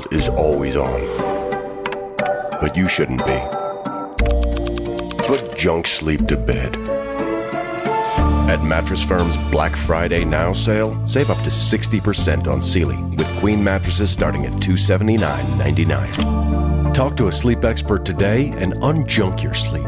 World is always on. But you shouldn't be. Put junk sleep to bed. At Mattress Firm's Black Friday Now sale, save up to 60% on Sealy with queen mattresses starting at $279.99. Talk to a sleep expert today and unjunk your sleep.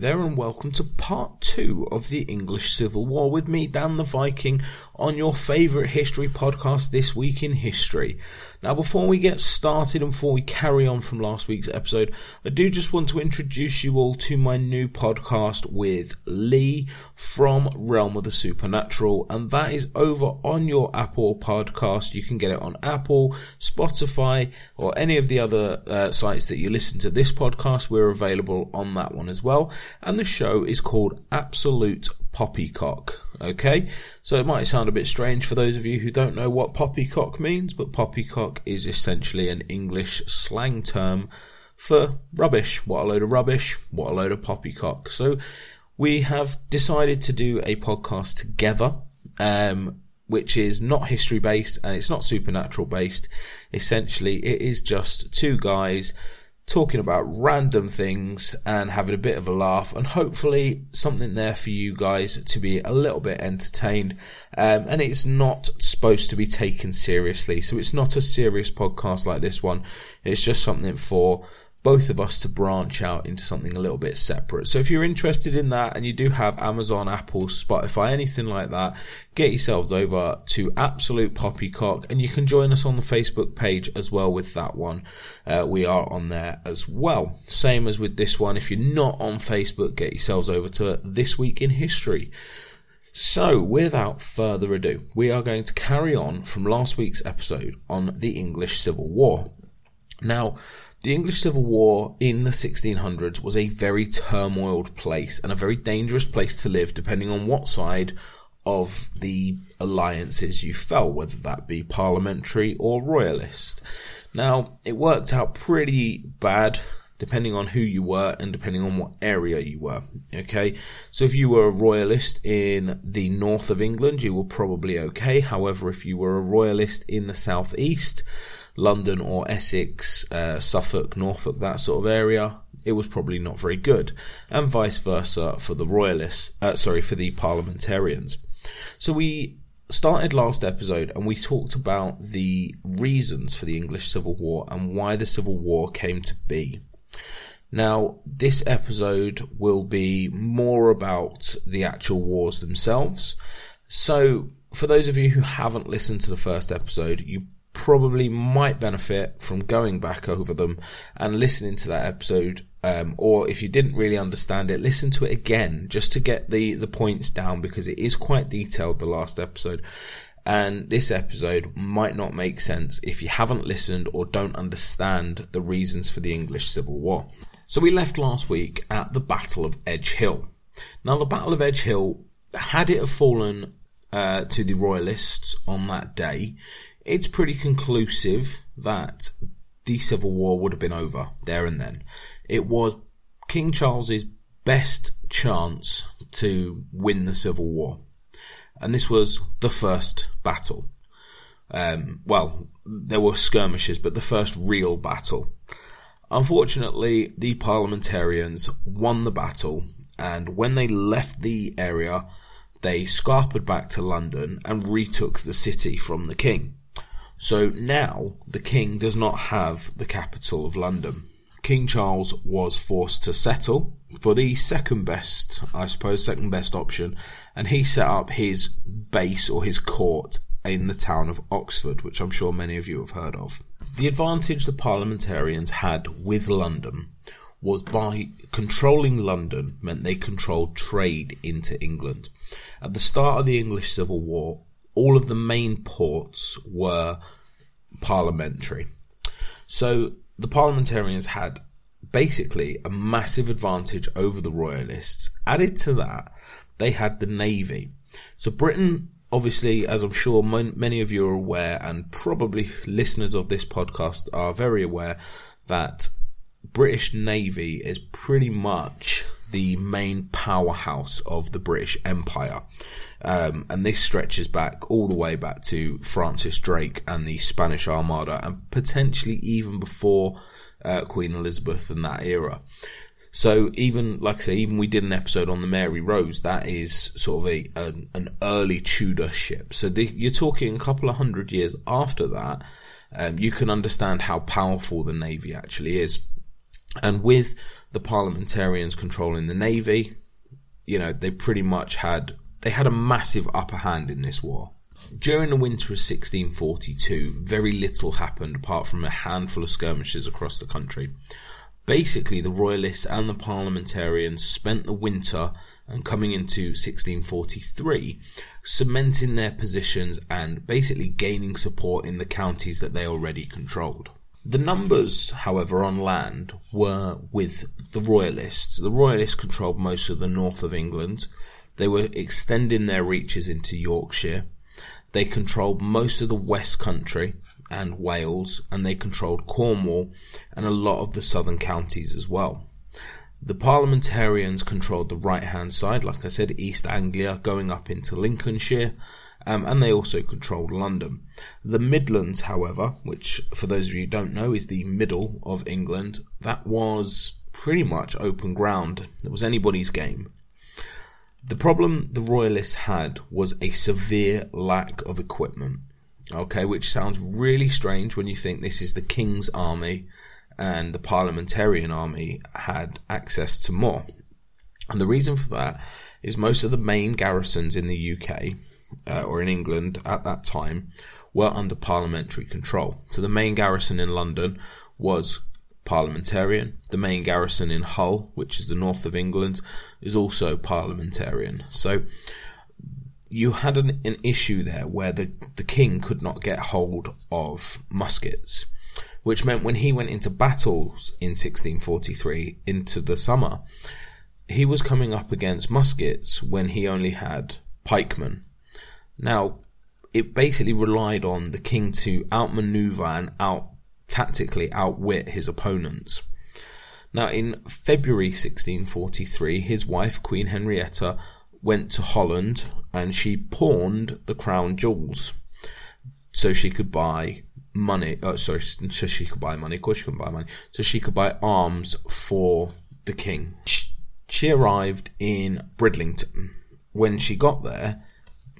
There, and welcome to part two of the English Civil War with me, Dan the Viking, on your favourite history podcast, This Week in History. Now, before we get started and before we carry on from last week's episode, I do just want to introduce you all to my new podcast with Lee from Realm of the Supernatural, and that is over on your Apple podcast. You can get it on Apple, Spotify, or any of the other uh, sites that you listen to this podcast. We're available on that one as well. And the show is called Absolute Poppycock. Okay, so it might sound a bit strange for those of you who don't know what poppycock means, but poppycock is essentially an English slang term for rubbish. What a load of rubbish, what a load of poppycock. So we have decided to do a podcast together. Um, which is not history based and it's not supernatural based. Essentially, it is just two guys talking about random things and having a bit of a laugh and hopefully something there for you guys to be a little bit entertained. Um, and it's not supposed to be taken seriously. So it's not a serious podcast like this one. It's just something for both of us to branch out into something a little bit separate. So if you're interested in that and you do have Amazon, Apple, Spotify, anything like that, get yourselves over to Absolute Poppycock and you can join us on the Facebook page as well with that one. Uh, we are on there as well. Same as with this one. If you're not on Facebook, get yourselves over to This Week in History. So, without further ado, we are going to carry on from last week's episode on the English Civil War. Now, the English Civil War in the 1600s was a very turmoiled place and a very dangerous place to live, depending on what side of the alliances you fell, whether that be parliamentary or royalist. Now, it worked out pretty bad depending on who you were and depending on what area you were. Okay, so if you were a royalist in the north of England, you were probably okay. However, if you were a royalist in the southeast, London or Essex, uh, Suffolk, Norfolk, that sort of area, it was probably not very good, and vice versa for the royalists. Uh, sorry, for the parliamentarians. So we started last episode and we talked about the reasons for the English Civil War and why the Civil War came to be. Now, this episode will be more about the actual wars themselves. So, for those of you who haven't listened to the first episode, you probably might benefit from going back over them and listening to that episode. Um, or if you didn't really understand it, listen to it again just to get the, the points down because it is quite detailed, the last episode. And this episode might not make sense if you haven't listened or don't understand the reasons for the English Civil War. So we left last week at the Battle of Edge Hill. Now, the Battle of Edge Hill, had it have fallen uh, to the Royalists on that day, it's pretty conclusive that the Civil War would have been over there and then. It was King Charles's best chance to win the Civil War. And this was the first battle. Um, well, there were skirmishes, but the first real battle. Unfortunately, the parliamentarians won the battle and when they left the area, they scarpered back to London and retook the city from the king. So now the king does not have the capital of London. King Charles was forced to settle for the second best, I suppose, second best option, and he set up his base or his court in the town of Oxford, which I'm sure many of you have heard of. The advantage the parliamentarians had with London was by controlling London meant they controlled trade into England. At the start of the English Civil War, all of the main ports were parliamentary. So the parliamentarians had basically a massive advantage over the royalists. Added to that, they had the navy. So Britain, obviously, as I'm sure many of you are aware, and probably listeners of this podcast are very aware, that British Navy is pretty much the main powerhouse of the British Empire. Um, and this stretches back all the way back to Francis Drake and the Spanish Armada, and potentially even before uh, Queen Elizabeth and that era. So even like I say, even we did an episode on the Mary Rose. That is sort of a an, an early Tudor ship. So the, you're talking a couple of hundred years after that. Um, you can understand how powerful the navy actually is. And with the parliamentarians controlling the navy, you know, they pretty much had they had a massive upper hand in this war. During the winter of 1642, very little happened apart from a handful of skirmishes across the country. Basically, the Royalists and the Parliamentarians spent the winter and coming into 1643 cementing their positions and basically gaining support in the counties that they already controlled. The numbers, however, on land were with the Royalists. The Royalists controlled most of the north of England. They were extending their reaches into Yorkshire. They controlled most of the West Country and Wales, and they controlled Cornwall and a lot of the southern counties as well. The parliamentarians controlled the right hand side, like I said, East Anglia, going up into Lincolnshire, um, and they also controlled London. The Midlands, however, which for those of you who don't know is the middle of England, that was pretty much open ground. It was anybody's game. The problem the Royalists had was a severe lack of equipment. Okay, which sounds really strange when you think this is the King's army and the parliamentarian army had access to more. And the reason for that is most of the main garrisons in the UK uh, or in England at that time were under parliamentary control. So the main garrison in London was parliamentarian. The main garrison in Hull, which is the north of England, is also parliamentarian. So you had an, an issue there where the, the king could not get hold of muskets, which meant when he went into battles in 1643 into the summer, he was coming up against muskets when he only had pikemen. Now, it basically relied on the king to outmaneuver and out tactically outwit his opponents. Now, in February 1643, his wife, Queen Henrietta, went to Holland and she pawned the crown jewels so she could buy money. Oh, sorry, so she could buy money. Of course, she couldn't buy money. So she could buy arms for the king. She arrived in Bridlington. When she got there,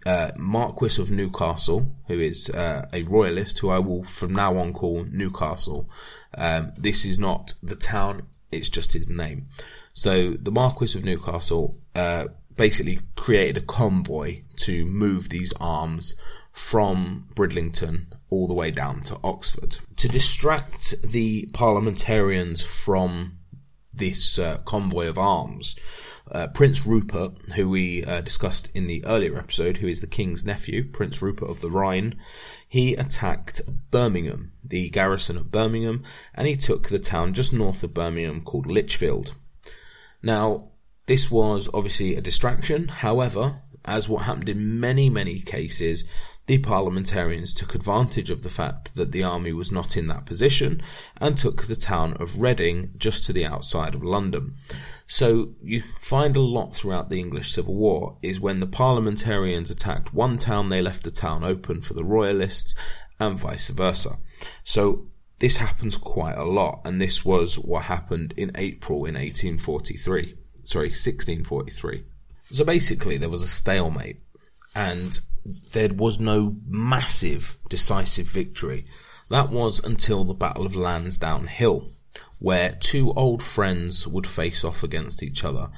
uh, Marquis of Newcastle, who is uh, a royalist, who I will from now on call Newcastle. Um, this is not the town; it's just his name. So the Marquis of Newcastle uh, basically created a convoy to move these arms from Bridlington all the way down to Oxford to distract the parliamentarians from this uh, convoy of arms. Uh, Prince Rupert, who we uh, discussed in the earlier episode, who is the king's nephew, Prince Rupert of the Rhine, he attacked Birmingham, the garrison of Birmingham, and he took the town just north of Birmingham called Lichfield. Now, this was obviously a distraction, however, as what happened in many, many cases, the parliamentarians took advantage of the fact that the army was not in that position and took the town of Reading just to the outside of London. So you find a lot throughout the English Civil War is when the parliamentarians attacked one town, they left the town open for the royalists and vice versa. So this happens quite a lot, and this was what happened in April in 1843. sorry, 1643. So basically, there was a stalemate, and there was no massive decisive victory. That was until the Battle of Lansdowne Hill, where two old friends would face off against each other.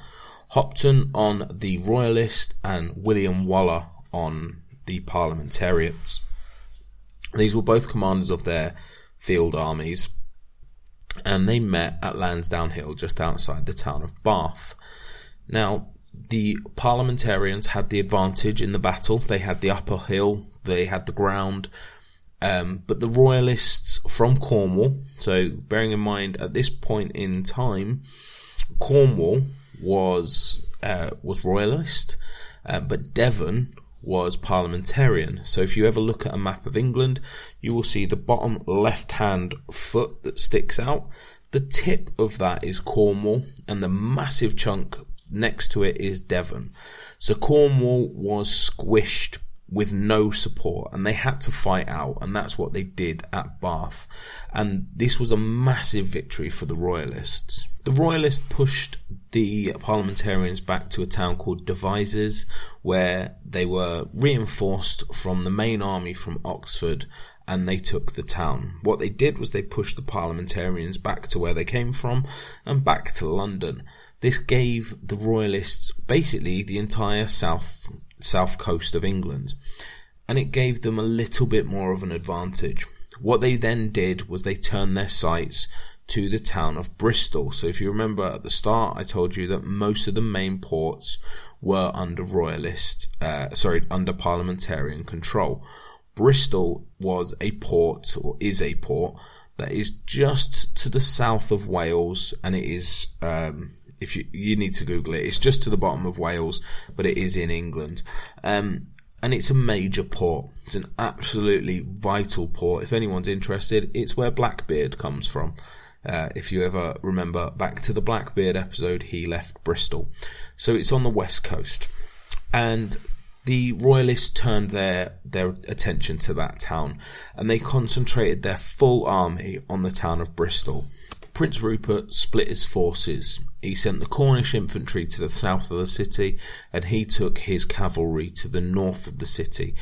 Hopton on the Royalist and William Waller on the Parliamentarians. These were both commanders of their field armies, and they met at Lansdowne Hill just outside the town of Bath. Now, the parliamentarians had the advantage in the battle. They had the upper hill, they had the ground, um, but the royalists from Cornwall. So, bearing in mind at this point in time, Cornwall was uh, was royalist, uh, but Devon was parliamentarian. So if you ever look at a map of England, you will see the bottom left hand foot that sticks out. The tip of that is Cornwall, and the massive chunk next to it is Devon. So Cornwall was squished with no support and they had to fight out and that's what they did at Bath and this was a massive victory for the royalists the royalists pushed the parliamentarians back to a town called Devizes where they were reinforced from the main army from Oxford and they took the town. What they did was they pushed the parliamentarians back to where they came from and back to London. This gave the royalists basically the entire south south coast of England, and it gave them a little bit more of an advantage. What they then did was they turned their sights to the town of Bristol. So if you remember at the start, I told you that most of the main ports were under royalist, uh, sorry, under parliamentarian control. Bristol was a port, or is a port, that is just to the south of Wales, and it is um, if you you need to Google it, it's just to the bottom of Wales, but it is in England. Um, and it's a major port. It's an absolutely vital port. If anyone's interested, it's where Blackbeard comes from. Uh, if you ever remember back to the Blackbeard episode, he left Bristol. So it's on the west coast. And the royalists turned their, their attention to that town and they concentrated their full army on the town of Bristol. Prince Rupert split his forces. He sent the Cornish infantry to the south of the city, and he took his cavalry to the north of the city.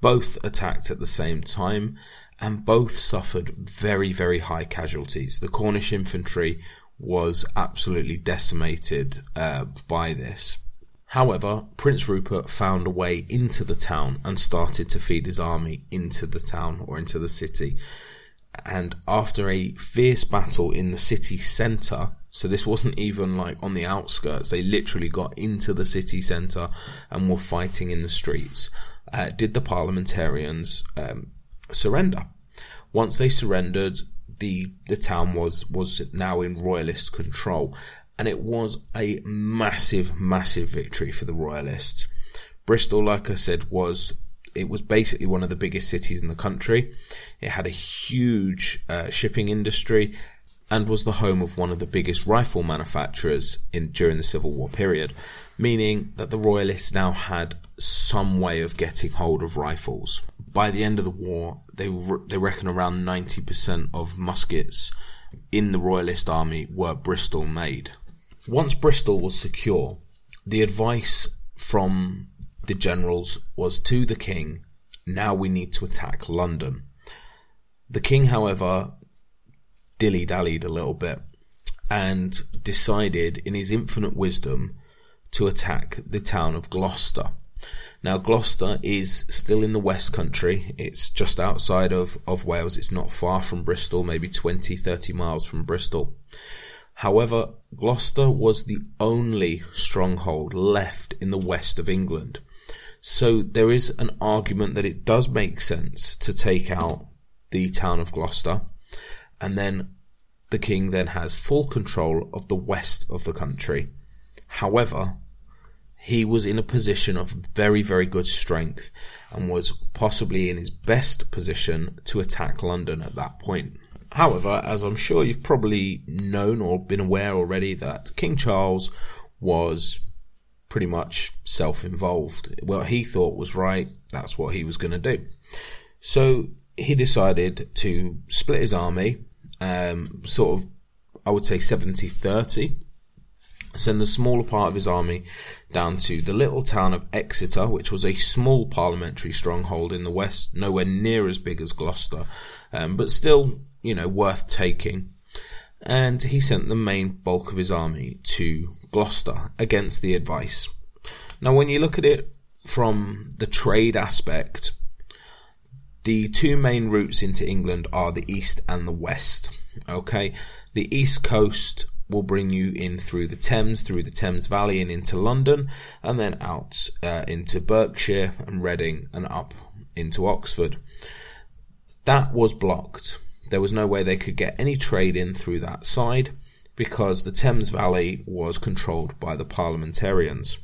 Both attacked at the same time, and both suffered very, very high casualties. The Cornish infantry was absolutely decimated uh, by this. However, Prince Rupert found a way into the town and started to feed his army into the town or into the city and after a fierce battle in the city centre, so this wasn't even like on the outskirts, they literally got into the city centre and were fighting in the streets. Uh, did the parliamentarians um, surrender? Once they surrendered, the the town was was now in royalist control, and it was a massive, massive victory for the royalists. Bristol, like I said, was it was basically one of the biggest cities in the country. It had a huge uh, shipping industry and was the home of one of the biggest rifle manufacturers in during the Civil War period, meaning that the Royalists now had some way of getting hold of rifles. By the end of the war, they they reckon around 90% of muskets in the Royalist army were Bristol made. Once Bristol was secure, the advice from the generals was to the king, now we need to attack London. The king, however, dilly dallied a little bit and decided, in his infinite wisdom, to attack the town of Gloucester. Now, Gloucester is still in the West Country. It's just outside of, of Wales. It's not far from Bristol, maybe 20, 30 miles from Bristol. However, Gloucester was the only stronghold left in the west of England. So there is an argument that it does make sense to take out the town of Gloucester, and then the king then has full control of the west of the country. However, he was in a position of very, very good strength and was possibly in his best position to attack London at that point. However, as I'm sure you've probably known or been aware already, that King Charles was pretty much self involved. What he thought was right, that's what he was going to do. So he decided to split his army, um, sort of, I would say 70 30. send a smaller part of his army down to the little town of Exeter, which was a small parliamentary stronghold in the west, nowhere near as big as Gloucester, um, but still, you know, worth taking. And he sent the main bulk of his army to Gloucester against the advice. Now, when you look at it from the trade aspect, the two main routes into England are the east and the west. Okay, the east coast will bring you in through the Thames, through the Thames Valley, and into London, and then out uh, into Berkshire and Reading and up into Oxford. That was blocked. There was no way they could get any trade in through that side because the Thames Valley was controlled by the parliamentarians.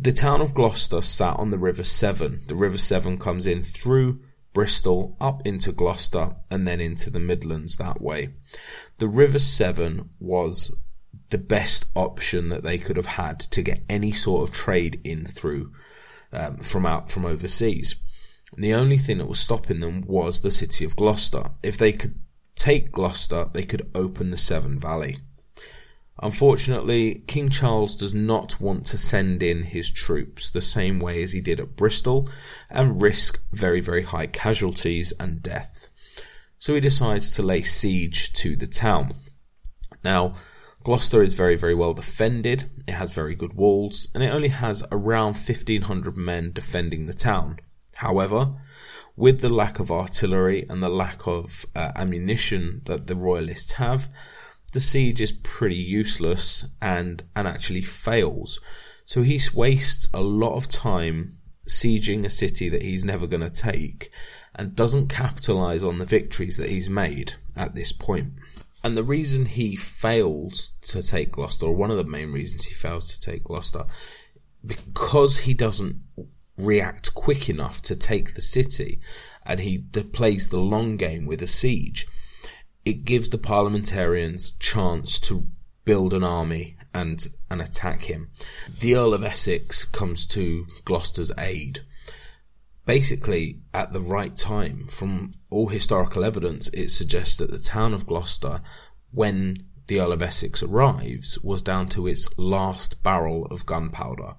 The town of Gloucester sat on the River Severn. The River Severn comes in through Bristol, up into Gloucester, and then into the Midlands that way. The River Severn was the best option that they could have had to get any sort of trade in through um, from out from overseas. The only thing that was stopping them was the city of Gloucester. If they could take Gloucester, they could open the Severn Valley. Unfortunately, King Charles does not want to send in his troops the same way as he did at Bristol and risk very, very high casualties and death. So he decides to lay siege to the town. Now, Gloucester is very, very well defended, it has very good walls, and it only has around 1500 men defending the town. However, with the lack of artillery and the lack of uh, ammunition that the Royalists have, the siege is pretty useless and and actually fails. So he wastes a lot of time sieging a city that he's never going to take and doesn't capitalize on the victories that he's made at this point. And the reason he fails to take Gloucester, or one of the main reasons he fails to take Gloucester, because he doesn't react quick enough to take the city and he plays the long game with a siege it gives the parliamentarians chance to build an army and and attack him. The Earl of Essex comes to Gloucester's aid. Basically, at the right time, from all historical evidence, it suggests that the town of Gloucester, when the Earl of Essex arrives, was down to its last barrel of gunpowder.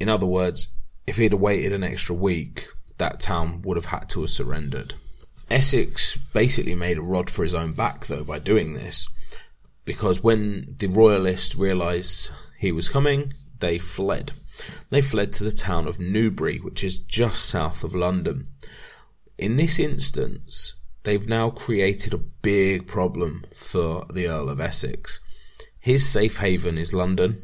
In other words, if he'd waited an extra week, that town would have had to have surrendered. Essex basically made a rod for his own back, though, by doing this, because when the royalists realised he was coming, they fled. They fled to the town of Newbury, which is just south of London. In this instance, they've now created a big problem for the Earl of Essex. His safe haven is London,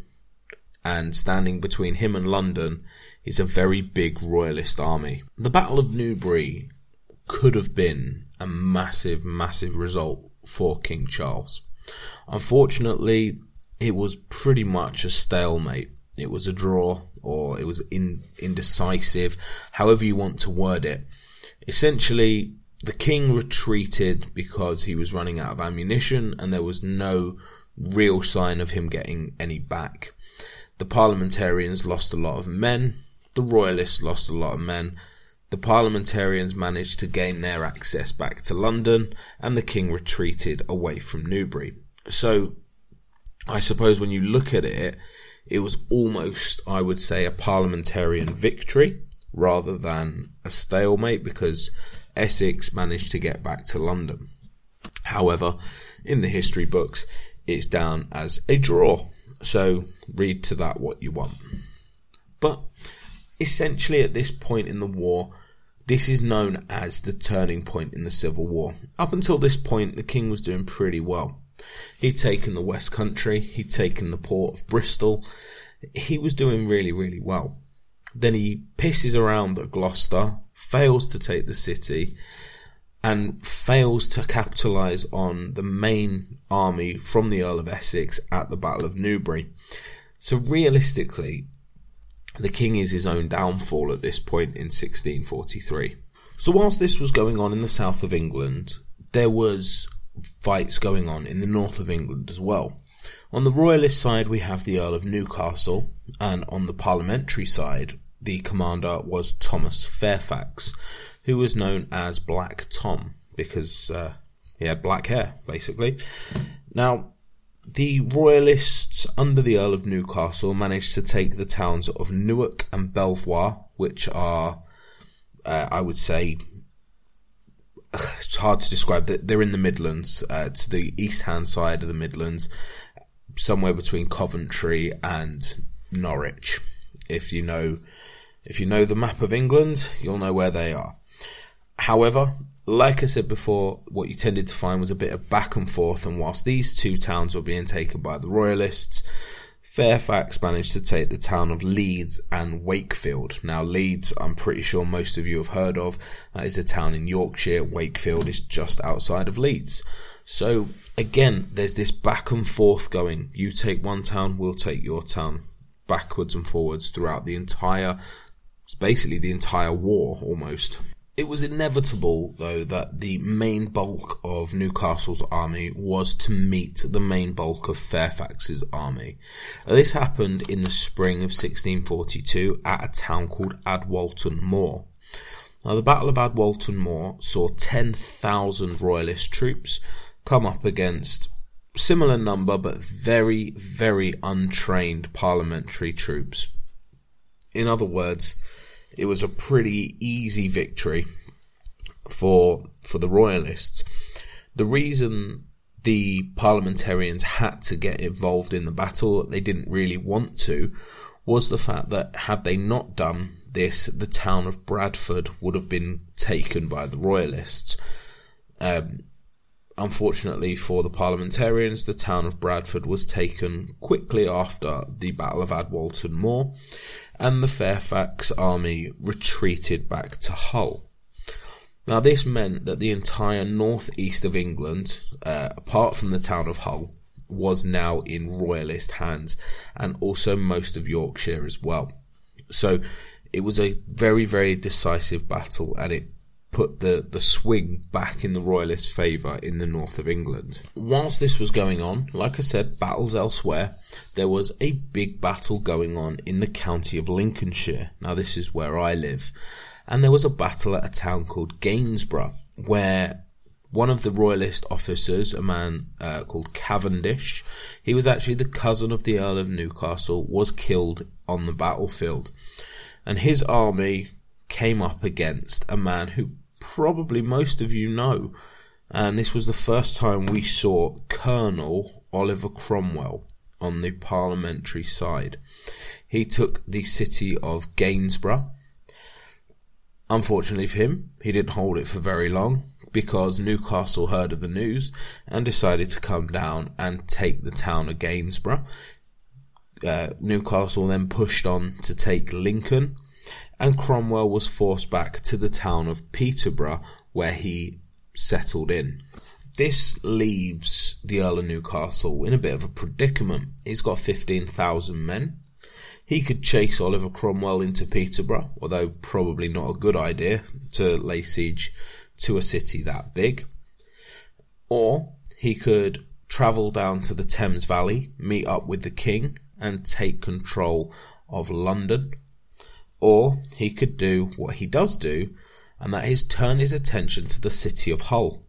and standing between him and London is a very big royalist army. The Battle of Newbury could have been a massive, massive result for King Charles. Unfortunately, it was pretty much a stalemate. It was a draw, or it was in, indecisive, however you want to word it. Essentially, the king retreated because he was running out of ammunition and there was no real sign of him getting any back. The parliamentarians lost a lot of men, the royalists lost a lot of men, the parliamentarians managed to gain their access back to London, and the king retreated away from Newbury. So, I suppose when you look at it, it was almost, I would say, a parliamentarian victory rather than a stalemate because Essex managed to get back to London. However, in the history books, it's down as a draw. So read to that what you want. But essentially, at this point in the war, this is known as the turning point in the Civil War. Up until this point, the king was doing pretty well. He'd taken the West Country, he'd taken the port of Bristol. He was doing really, really well. Then he pisses around at Gloucester, fails to take the city, and fails to capitalise on the main army from the Earl of Essex at the Battle of Newbury. So realistically, the king is his own downfall at this point in 1643. So whilst this was going on in the south of England, there was fights going on in the north of England as well. On the royalist side, we have the Earl of Newcastle, and on the parliamentary side, the commander was Thomas Fairfax, who was known as Black Tom because uh, he had black hair, basically. Now, the Royalists under the Earl of Newcastle managed to take the towns of Newark and Belvoir, which are, uh, I would say, it's hard to describe. They're in the Midlands, uh, to the east hand side of the Midlands, somewhere between Coventry and Norwich. If you know, if you know the map of England, you'll know where they are. However, like I said before, what you tended to find was a bit of back and forth, and whilst these two towns were being taken by the Royalists, Fairfax managed to take the town of Leeds and Wakefield. Now, Leeds, I'm pretty sure most of you have heard of. That is a town in Yorkshire. Wakefield is just outside of Leeds. So, again, there's this back and forth going. You take one town, we'll take your town. Backwards and forwards throughout the entire, basically the entire war almost. It was inevitable, though, that the main bulk of Newcastle's army was to meet the main bulk of Fairfax's army. This happened in the spring of 1642 at a town called Adwalton Moor. Now, the Battle of Adwalton Moor saw 10,000 Royalist troops come up against similar number but very, very untrained parliamentary troops. In other words, it was a pretty easy victory for for the royalists. The reason the parliamentarians had to get involved in the battle, they didn't really want to, was the fact that had they not done this, the town of Bradford would have been taken by the royalists. Um, unfortunately for the parliamentarians, the town of Bradford was taken quickly after the Battle of Adwalton Moor, and the Fairfax army retreated back to Hull. Now, this meant that the entire northeast of England, uh, apart from the town of Hull, was now in royalist hands, and also most of Yorkshire as well. So, it was a very, very decisive battle, and it put the, the swing back in the royalist favour in the north of England. Whilst this was going on, like I said, battles elsewhere, there was a big battle going on in the county of Lincolnshire. Now, this is where I live. And there was a battle at a town called Gainsborough, where one of the royalist officers, a man uh, called Cavendish, he was actually the cousin of the Earl of Newcastle, was killed on the battlefield. And his army came up against a man who probably most of you know. And this was the first time we saw Colonel Oliver Cromwell on the parliamentary side. He took the city of Gainsborough. Unfortunately for him, he didn't hold it for very long because Newcastle heard of the news and decided to come down and take the town of Gainsborough. Uh, Newcastle then pushed on to take Lincoln, and Cromwell was forced back to the town of Peterborough where he settled in. This leaves the Earl of Newcastle in a bit of a predicament. He's got 15,000 men. He could chase Oliver Cromwell into Peterborough, although probably not a good idea to lay siege to a city that big. Or he could travel down to the Thames Valley, meet up with the King, and take control of London. Or he could do what he does do, and that is turn his attention to the city of Hull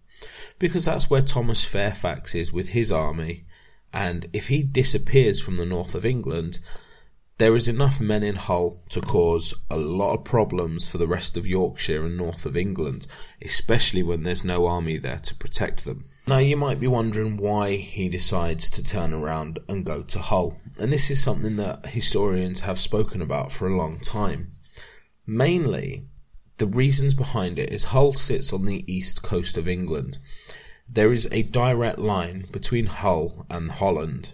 because that's where Thomas Fairfax is with his army. And if he disappears from the north of England, there is enough men in Hull to cause a lot of problems for the rest of Yorkshire and north of England, especially when there's no army there to protect them. Now, you might be wondering why he decides to turn around and go to Hull, and this is something that historians have spoken about for a long time. Mainly, the reasons behind it is Hull sits on the east coast of England. There is a direct line between Hull and Holland.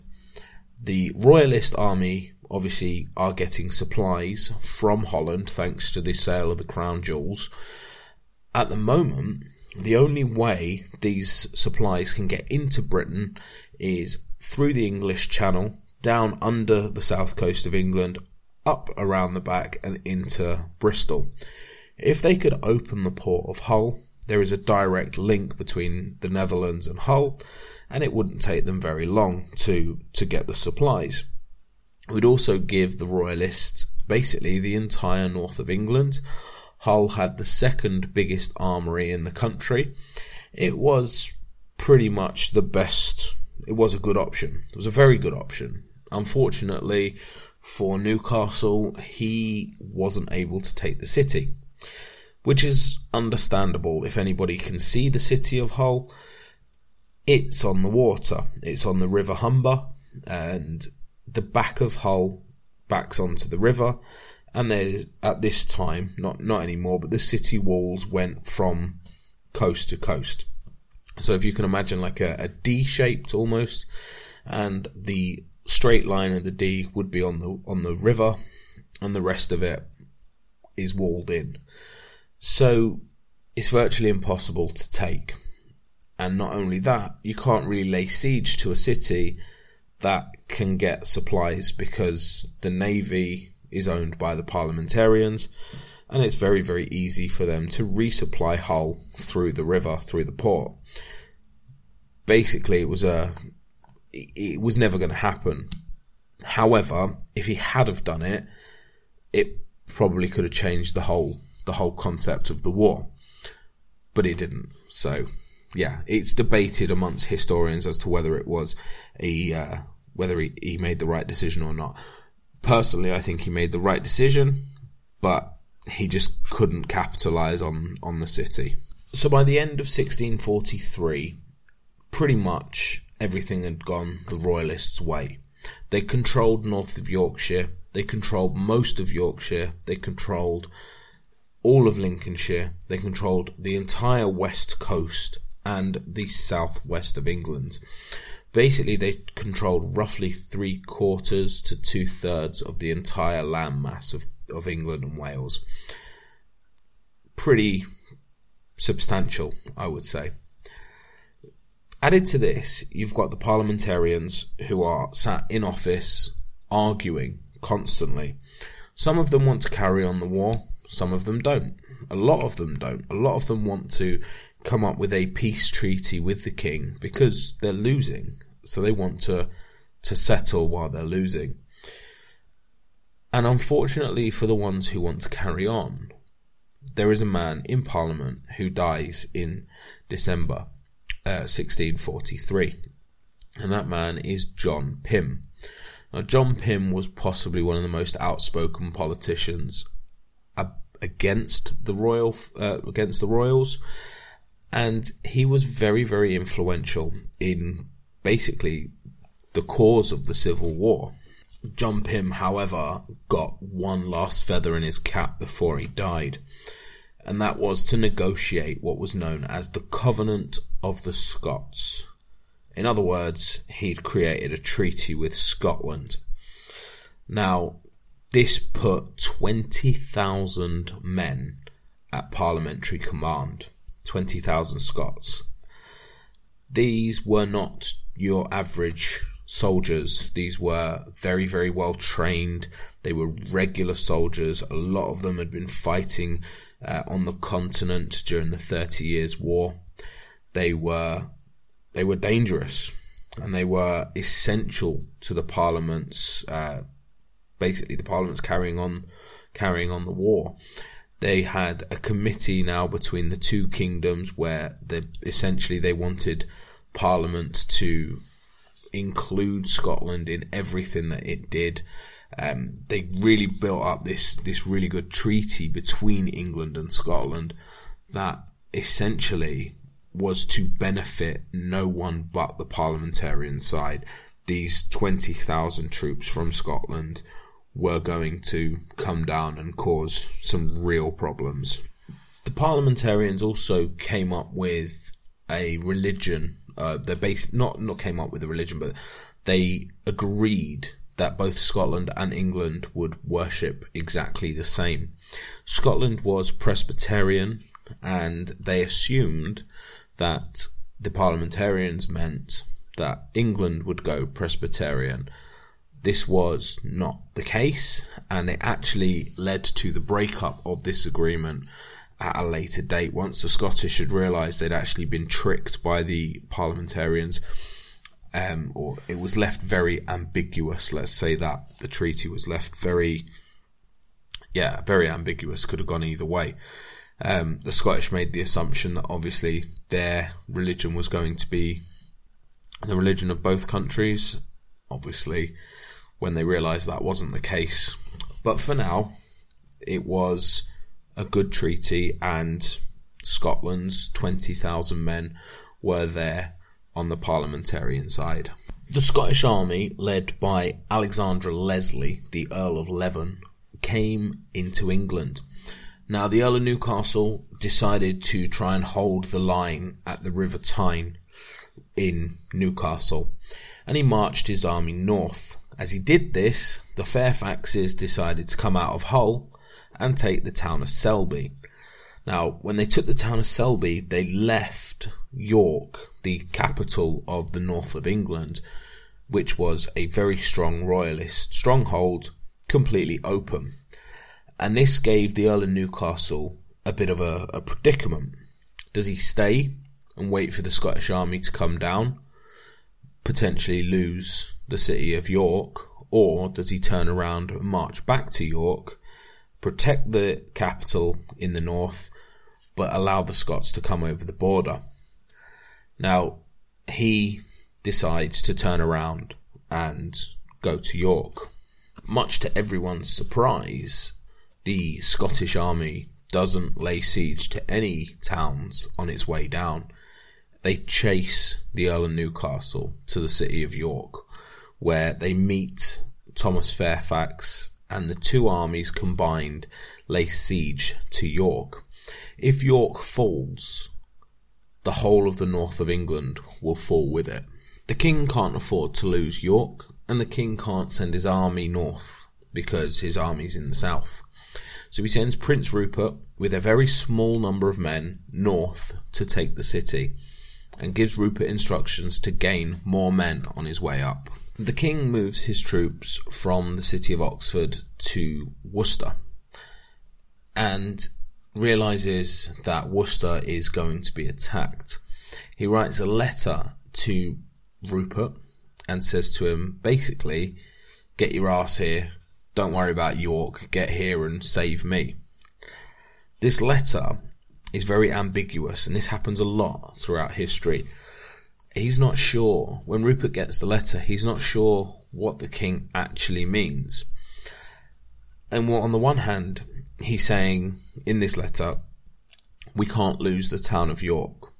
The Royalist army obviously are getting supplies from Holland thanks to the sale of the crown jewels. At the moment, the only way these supplies can get into Britain is through the English Channel, down under the south coast of England, up around the back, and into Bristol. If they could open the port of Hull, there is a direct link between the Netherlands and Hull, and it wouldn't take them very long to, to get the supplies. It would also give the Royalists basically the entire north of England. Hull had the second biggest armory in the country. It was pretty much the best it was a good option. It was a very good option. Unfortunately for Newcastle, he wasn't able to take the city, which is understandable. If anybody can see the city of Hull, it's on the water. It's on the River Humber, and the back of Hull backs onto the river. And there, at this time, not not anymore, but the city walls went from coast to coast. So if you can imagine like a, a D shaped almost, and the straight line of the D would be on the on the river, and the rest of it is walled in. So it's virtually impossible to take. And not only that, you can't really lay siege to a city that can get supplies because the navy is owned by the parliamentarians and it's very, very easy for them to resupply Hull through the river, through the port. Basically, it was a, it was never going to happen. However, if he had have done it, it probably could have changed the whole, the whole concept of the war. But it didn't. So, yeah, it's debated amongst historians as to whether it was a, uh, whether he, he made the right decision or not. Personally, I think he made the right decision, but he just couldn't capitalize on on the city. So by the end of 1643, pretty much everything had gone the royalists' way. They controlled north of Yorkshire, they controlled most of Yorkshire, they controlled all of Lincolnshire, they controlled the entire west coast and the southwest of England. Basically, they controlled roughly three quarters to two thirds of the entire landmass of of England and Wales. Pretty substantial, I would say. Added to this, you've got the parliamentarians who are sat in office arguing constantly. Some of them want to carry on the war, some of them don't. A lot of them don't. A lot of them want to come up with a peace treaty with the king because they're losing. So they want to to settle while they're losing. And unfortunately for the ones who want to carry on, there is a man in Parliament who dies in December uh, 1643. And that man is John Pym. Now, John Pym was possibly one of the most outspoken politicians against the royal uh, against the royals, and he was very very influential in basically the cause of the civil war. John Pym, however, got one last feather in his cap before he died, and that was to negotiate what was known as the Covenant of the Scots. In other words, he'd created a treaty with Scotland. Now, this put 20,000 men at parliamentary command, 20,000 Scots. These were not your average soldiers. These were very, very well trained. They were regular soldiers. A lot of them had been fighting uh, on the continent during the Thirty Years' War. They were they were dangerous, and they were essential to the parliament's uh, basically the parliament's carrying on carrying on the war. They had a committee now between the two kingdoms where they essentially they wanted Parliament to include Scotland in everything that it did. Um, they really built up this this really good treaty between England and Scotland that essentially was to benefit no one but the parliamentarian side. These twenty thousand troops from Scotland were going to come down and cause some real problems. The parliamentarians also came up with a religion uh, they based not not came up with a religion, but they agreed that both Scotland and England would worship exactly the same. Scotland was Presbyterian, and they assumed that the parliamentarians meant that England would go Presbyterian. This was not the case, and it actually led to the breakup of this agreement at a later date once the Scottish had realised they'd actually been tricked by the parliamentarians. Um, or it was left very ambiguous. Let's say that the treaty was left very, yeah, very ambiguous. Could have gone either way. Um, the Scottish made the assumption that obviously their religion was going to be the religion of both countries. Obviously, when they realised that wasn't the case. But for now, it was a good treaty, and Scotland's 20,000 men were there on the parliamentarian side. The Scottish army, led by Alexander Leslie, the Earl of Leven, came into England. Now, the Earl of Newcastle decided to try and hold the line at the River Tyne in Newcastle, and he marched his army north. As he did this, the Fairfaxes decided to come out of Hull and take the town of Selby. Now, when they took the town of Selby, they left York, the capital of the north of England, which was a very strong royalist stronghold, completely open. And this gave the Earl of Newcastle a bit of a, a predicament. Does he stay and wait for the Scottish army to come down, potentially lose the city of York, or does he turn around and march back to York, protect the capital in the north, but allow the Scots to come over the border? Now, he decides to turn around and go to York. Much to everyone's surprise, the Scottish army doesn't lay siege to any towns on its way down. They chase the Earl of Newcastle to the city of York, where they meet Thomas Fairfax, and the two armies combined lay siege to York. If York falls, the whole of the north of England will fall with it. The king can't afford to lose York, and the king can't send his army north because his army's in the south. So he sends Prince Rupert with a very small number of men north to take the city and gives Rupert instructions to gain more men on his way up. The king moves his troops from the city of Oxford to Worcester and realizes that Worcester is going to be attacked. He writes a letter to Rupert and says to him, basically, get your ass here. Don't worry about York. Get here and save me. This letter is very ambiguous, and this happens a lot throughout history. He's not sure, when Rupert gets the letter, he's not sure what the king actually means. And what, on the one hand, he's saying in this letter, we can't lose the town of York.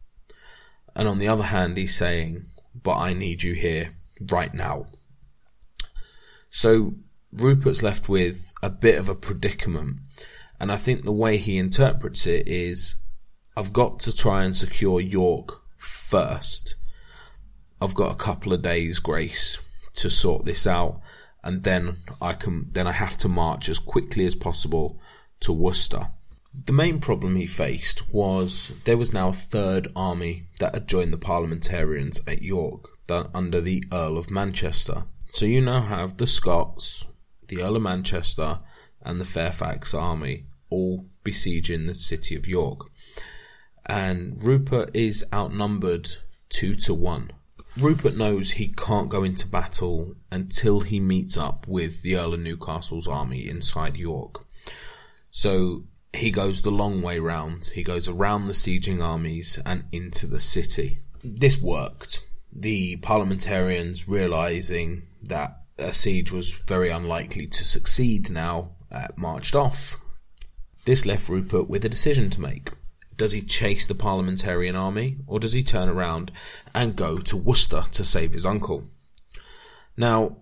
And on the other hand, he's saying, but I need you here right now. So Rupert's left with a bit of a predicament. And I think the way he interprets it is I've got to try and secure York first. I've got a couple of days grace to sort this out and then I can then I have to march as quickly as possible to Worcester. The main problem he faced was there was now a third army that had joined the parliamentarians at York under the Earl of Manchester. So you now have the Scots, the Earl of Manchester, and the Fairfax army all besieging the city of York. And Rupert is outnumbered two to one. Rupert knows he can't go into battle until he meets up with the Earl of Newcastle's army inside York. So he goes the long way round. He goes around the sieging armies and into the city. This worked. The parliamentarians, realizing that a siege was very unlikely to succeed now, uh, marched off. This left Rupert with a decision to make. Does he chase the parliamentarian army, or does he turn around and go to Worcester to save his uncle? Now,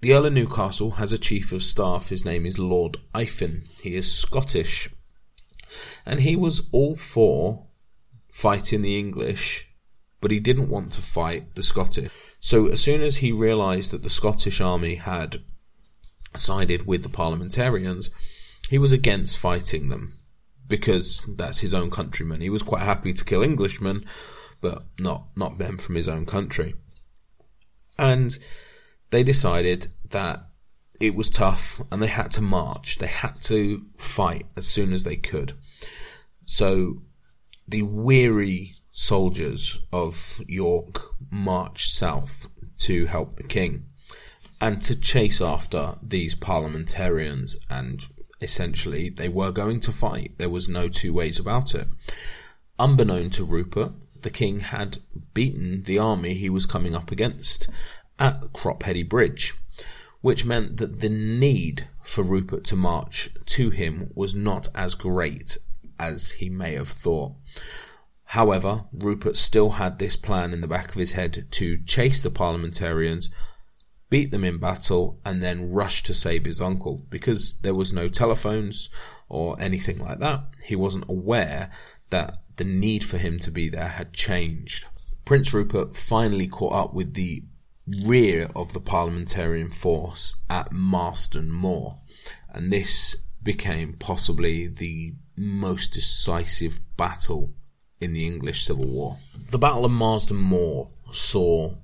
the Earl of Newcastle has a chief of staff. His name is Lord Eythin. He is Scottish and he was all for fighting the English, but he didn't want to fight the Scottish. So as soon as he realised that the Scottish army had sided with the parliamentarians, he was against fighting them because that's his own countrymen. He was quite happy to kill Englishmen, but not not men from his own country. And they decided that it was tough and they had to march. They had to fight as soon as they could. So the weary soldiers of York marched south to help the king and to chase after these parliamentarians and essentially they were going to fight. There was no two ways about it. Unbeknown to Rupert, the king had beaten the army he was coming up against at Cropredy Bridge, which meant that the need for Rupert to march to him was not as great as he may have thought. However, Rupert still had this plan in the back of his head to chase the parliamentarians, beat them in battle, and then rush to save his uncle. Because there was no telephones or anything like that, he wasn't aware that the need for him to be there had changed. Prince Rupert finally caught up with the rear of the parliamentarian force at Marston Moor, and this became possibly the most decisive battle in the English Civil War. The Battle of Marston Moor saw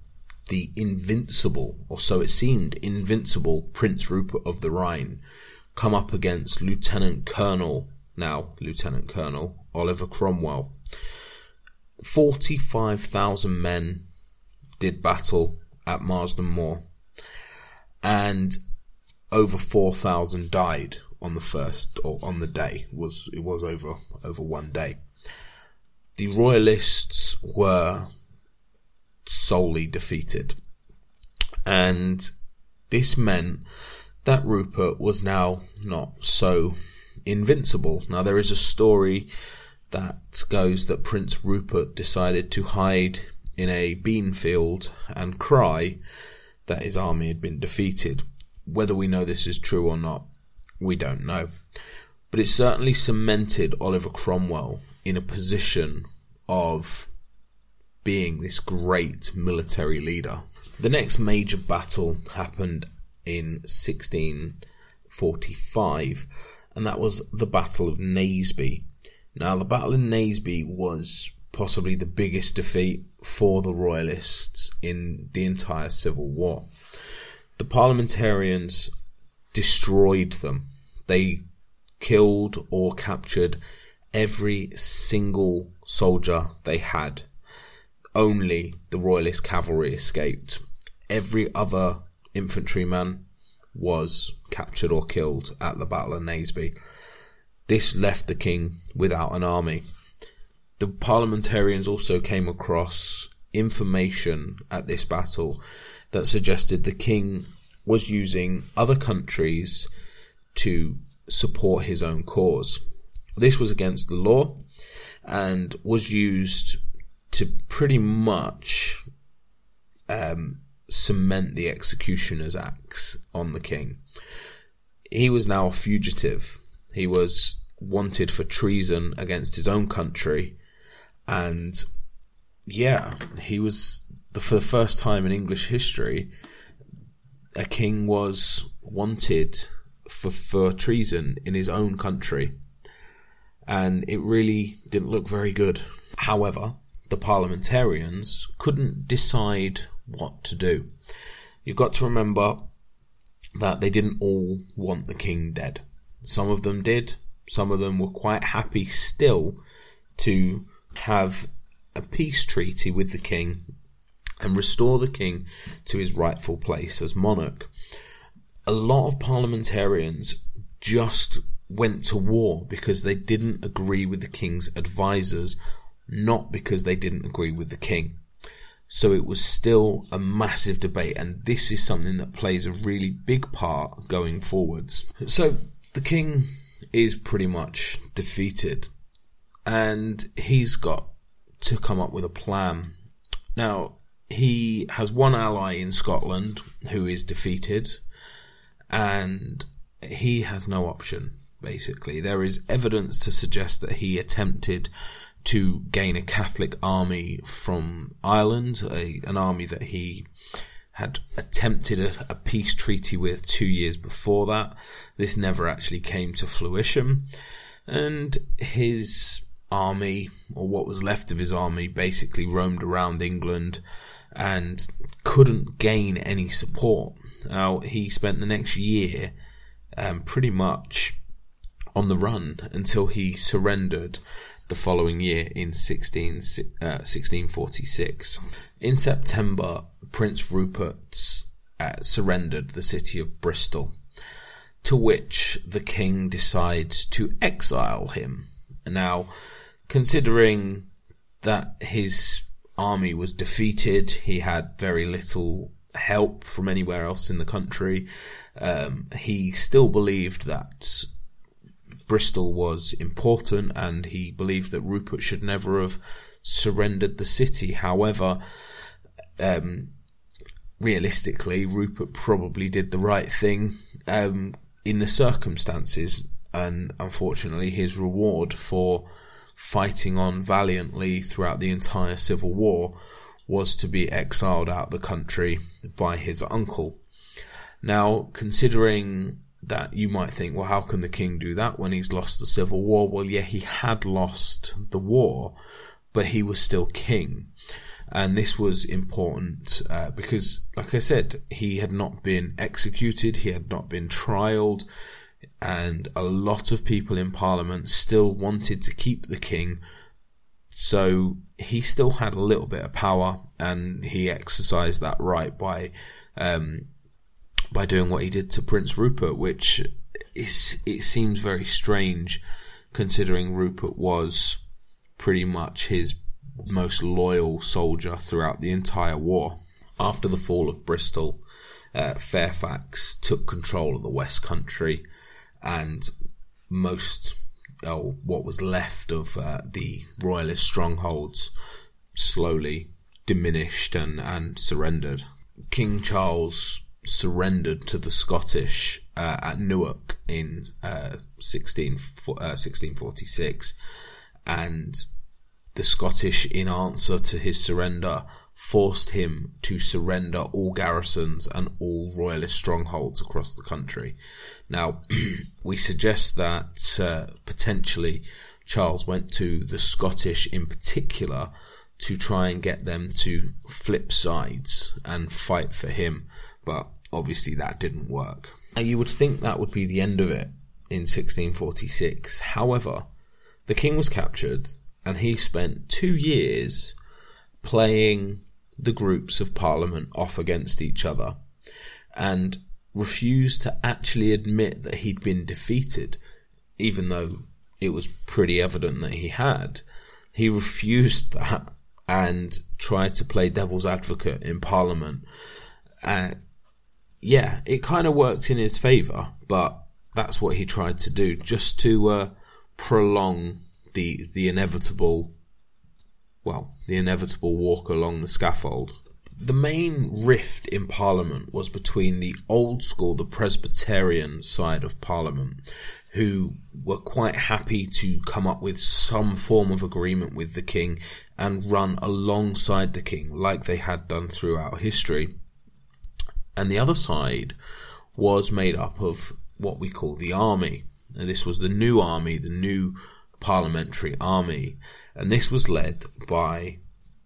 the invincible, or so it seemed, invincible Prince Rupert of the Rhine come up against Lieutenant Colonel, now Lieutenant Colonel, Oliver Cromwell. 45,000 men did battle at Marston Moor, and over 4,000 died on the first or on the day. It was it was over over one day. The royalists were solely defeated, and this meant that Rupert was now not so invincible. Now there is a story that goes that Prince Rupert decided to hide in a bean field and cry that his army had been defeated. Whether we know this is true or not, we don't know. But it certainly cemented Oliver Cromwell in a position of being this great military leader. The next major battle happened in 1645, and that was the Battle of Naseby. Now, the Battle of Naseby was possibly the biggest defeat for the Royalists in the entire Civil War. The parliamentarians destroyed them. They killed or captured every single soldier they had. Only the Royalist cavalry escaped. Every other infantryman was captured or killed at the Battle of Naseby. This left the king without an army. The parliamentarians also came across information at this battle that suggested the king was using other countries to support his own cause. This was against the law and was used to pretty much um, cement the executioner's axe on the king. He was now a fugitive. He was wanted for treason against his own country, and yeah, he was the, for the first time in English history. A king was wanted for for treason in his own country, and it really didn't look very good. However, the parliamentarians couldn't decide what to do. You've got to remember that they didn't all want the king dead. Some of them did. Some of them were quite happy still to have a peace treaty with the king and restore the king to his rightful place as monarch. A lot of parliamentarians just went to war because they didn't agree with the king's advisors, not because they didn't agree with the king. So it was still a massive debate, and this is something that plays a really big part going forwards. So the king is pretty much defeated, and he's got to come up with a plan. Now, he has one ally in Scotland who is defeated, and he has no option, basically. There is evidence to suggest that he attempted to gain a Catholic army from Ireland, a, an army that he had attempted a, a, peace treaty with two years before that. This never actually came to fruition. And his army, or what was left of his army, basically roamed around England and couldn't gain any support. Now, he spent the next year um, pretty much on the run until he surrendered the following year in 16, uh, 1646. In September, Prince Rupert uh, surrendered the city of Bristol, to which the king decides to exile him. Now, considering that his army was defeated. He had very little help from anywhere else in the country. Um, he still believed that Bristol was important and he believed that Rupert should never have surrendered the city. However, um, realistically, Rupert probably did the right thing um, in the circumstances, and unfortunately, his reward for fighting on valiantly throughout the entire Civil War was to be exiled out of the country by his uncle. Now, considering that you might think, well, how can the king do that when he's lost the civil war? Well, yeah, he had lost the war, but he was still king. And this was important uh, because, like I said, he had not been executed, he had not been trialed, and a lot of people in Parliament still wanted to keep the king. So he still had a little bit of power, and he exercised that right by um, by doing what he did to Prince Rupert, which is it seems very strange considering Rupert was pretty much his most loyal soldier throughout the entire war. After the fall of Bristol, uh, Fairfax took control of the West Country, and most, oh, what was left of uh, the royalist strongholds slowly diminished and, and surrendered. King Charles surrendered to the Scottish uh, at Newark in uh, 16, uh, 1646, and the Scottish, in answer to his surrender, forced him to surrender all garrisons and all royalist strongholds across the country. Now, we suggest that uh, potentially Charles went to the Scottish in particular to try and get them to flip sides and fight for him, but obviously that didn't work. Now, you would think that would be the end of it in 1646. However, the king was captured and he spent two years playing the groups of parliament off against each other and refused to actually admit that he'd been defeated, even though it was pretty evident that he had. He refused that and tried to play devil's advocate in parliament. Uh, yeah, it kind of worked in his favour, but that's what he tried to do, just to uh, prolong the the inevitable, well, the inevitable walk along the scaffold. The main rift in Parliament was between the old school, the Presbyterian side of Parliament, who were quite happy to come up with some form of agreement with the king and run alongside the king, like they had done throughout history and the other side was made up of what we call the army. And this was the new army, the new parliamentary army, and this was led by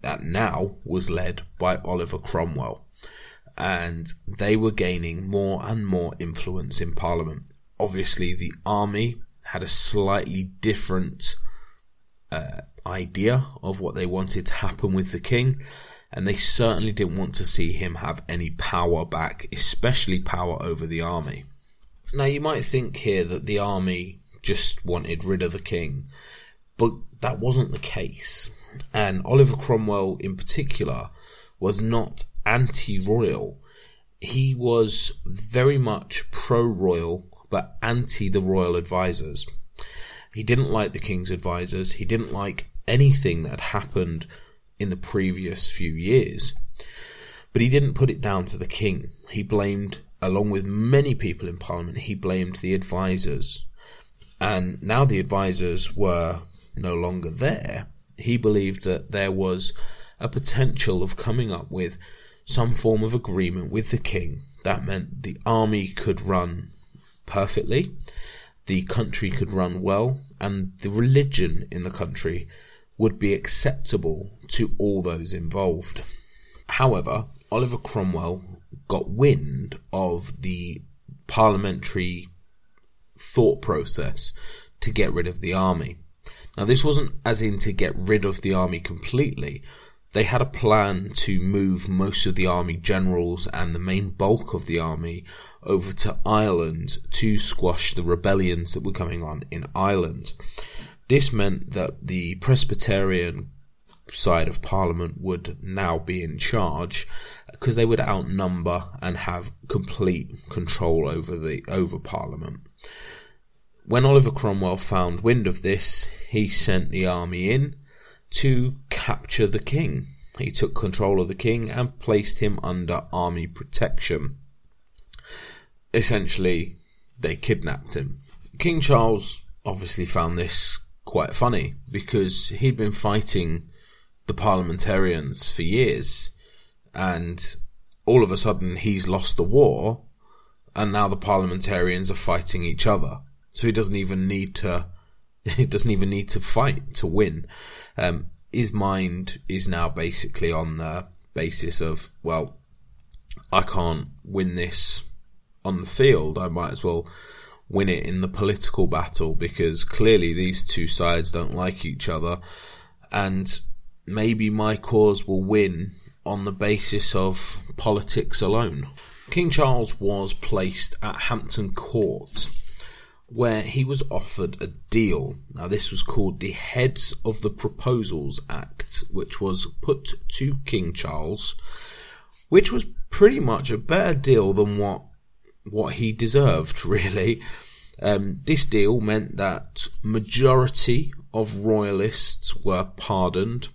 that now was led by Oliver Cromwell, and they were gaining more and more influence in Parliament. Obviously, the army had a slightly different uh, idea of what they wanted to happen with the king, and they certainly didn't want to see him have any power back, especially power over the army. Now, you might think here that the army just wanted rid of the king, but that wasn't the case. And Oliver Cromwell, in particular, was not anti royal. He was very much pro royal, but anti the royal advisors. He didn't like the king's advisors, he didn't like anything that had happened in the previous few years. But he didn't put it down to the king. He blamed, along with many people in parliament, he blamed the advisors. And now the advisors were no longer there. He believed that there was a potential of coming up with some form of agreement with the king that meant the army could run perfectly, the country could run well, and the religion in the country would be acceptable to all those involved. However, Oliver Cromwell got wind of the parliamentary thought process to get rid of the army. Now, this wasn't as in to get rid of the army completely. They had a plan to move most of the army generals and the main bulk of the army over to Ireland to squash the rebellions that were going on in Ireland. This meant that the Presbyterian side of Parliament would now be in charge because they would outnumber and have complete control over the over Parliament. When Oliver Cromwell found wind of this, he sent the army in to capture the king. He took control of the king and placed him under army protection. Essentially, they kidnapped him. King Charles obviously found this quite funny because he'd been fighting the parliamentarians for years and all of a sudden he's lost the war and now the parliamentarians are fighting each other. So he doesn't even need to he doesn't even need to fight to win. Um, his mind is now basically on the basis of, well, I can't win this on the field. I might as well win it in the political battle because clearly these two sides don't like each other and maybe my cause will win on the basis of politics alone. King Charles was placed at Hampton Court where he was offered a deal. Now, this was called the Heads of the Proposals Act, which was put to King Charles, which was pretty much a better deal than what what he deserved, really. Um, this deal meant that majority of royalists were pardoned.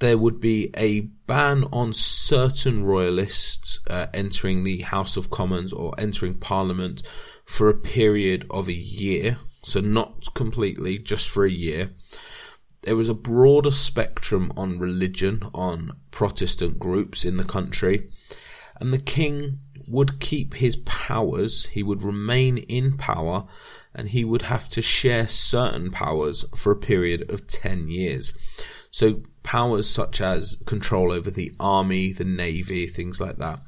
There would be a ban on certain royalists uh, entering the House of Commons or entering Parliament for a period of a year, so not completely, just for a year. There was a broader spectrum on religion, on Protestant groups in the country, and the king would keep his powers, he would remain in power, and he would have to share certain powers for a period of 10 years. So, powers such as control over the army, the navy, things like that,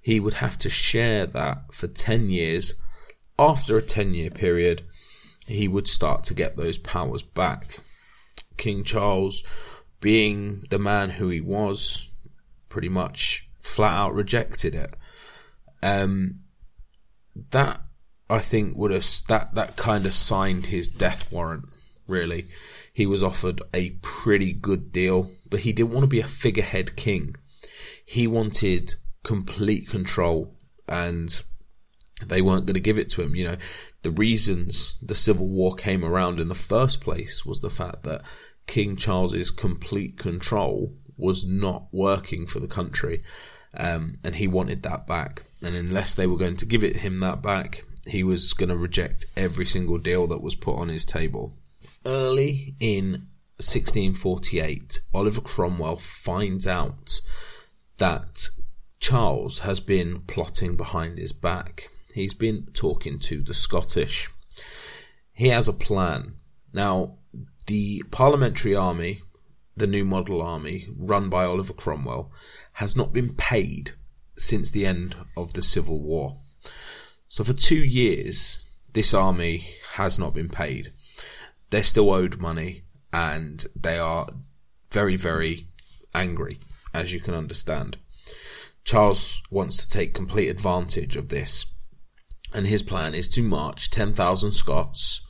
he would have to share that for 10 years after a 10 year period, he would start to get those powers back. King Charles, being the man who he was, pretty much flat out rejected it. Um, that I think would have that that kind of signed his death warrant. Really, he was offered a pretty good deal, but he didn't want to be a figurehead king. He wanted complete control and they weren't going to give it to him. You know, the reasons the Civil War came around in the first place was the fact that King Charles's complete control was not working for the country, um, and he wanted that back. And unless they were going to give it him that back, he was going to reject every single deal that was put on his table. Early in 1648, Oliver Cromwell finds out that Charles has been plotting behind his back he's been talking to the Scottish. He has a plan. Now, the Parliamentary Army, the new model army run by Oliver Cromwell, has not been paid since the end of the Civil War. So, for two years, this army has not been paid. They're still owed money and they are very, very angry, as you can understand. Charles wants to take complete advantage of this and his plan is to march 10,000 Scots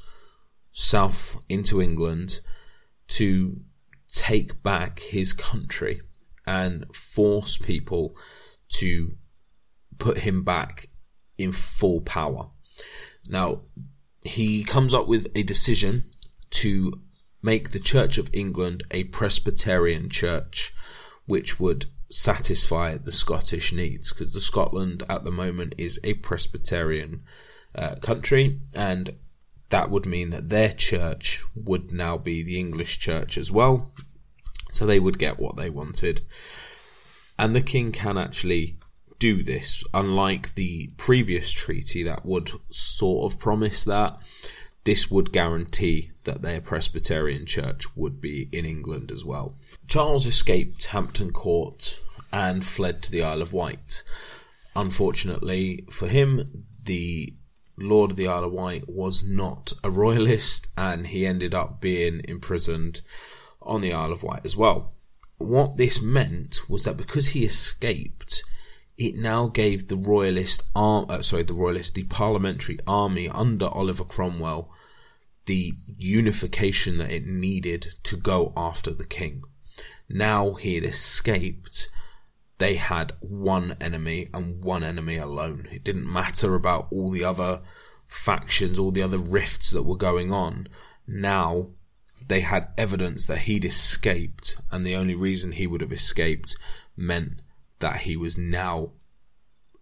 south into England to take back his country and force people to put him back in full power. Now, he comes up with a decision to make the Church of England a Presbyterian church, which would satisfy the Scottish needs because the Scotland at the moment is a Presbyterian uh, country, and that would mean that their church would now be the English church as well. So they would get what they wanted. And the king can actually do this, unlike the previous treaty that would sort of promise that. This would guarantee that their Presbyterian church would be in England as well. Charles escaped Hampton Court and fled to the Isle of Wight. Unfortunately for him, the Lord of the Isle of Wight was not a royalist and he ended up being imprisoned on the Isle of Wight as well. What this meant was that because he escaped, it now gave the royalist arm, uh, sorry, the royalist, the parliamentary army under Oliver Cromwell the unification that it needed to go after the king. Now he had escaped. They had one enemy and one enemy alone. It didn't matter about all the other factions, all the other rifts that were going on. Now they had evidence that he'd escaped, and the only reason he would have escaped meant that he was now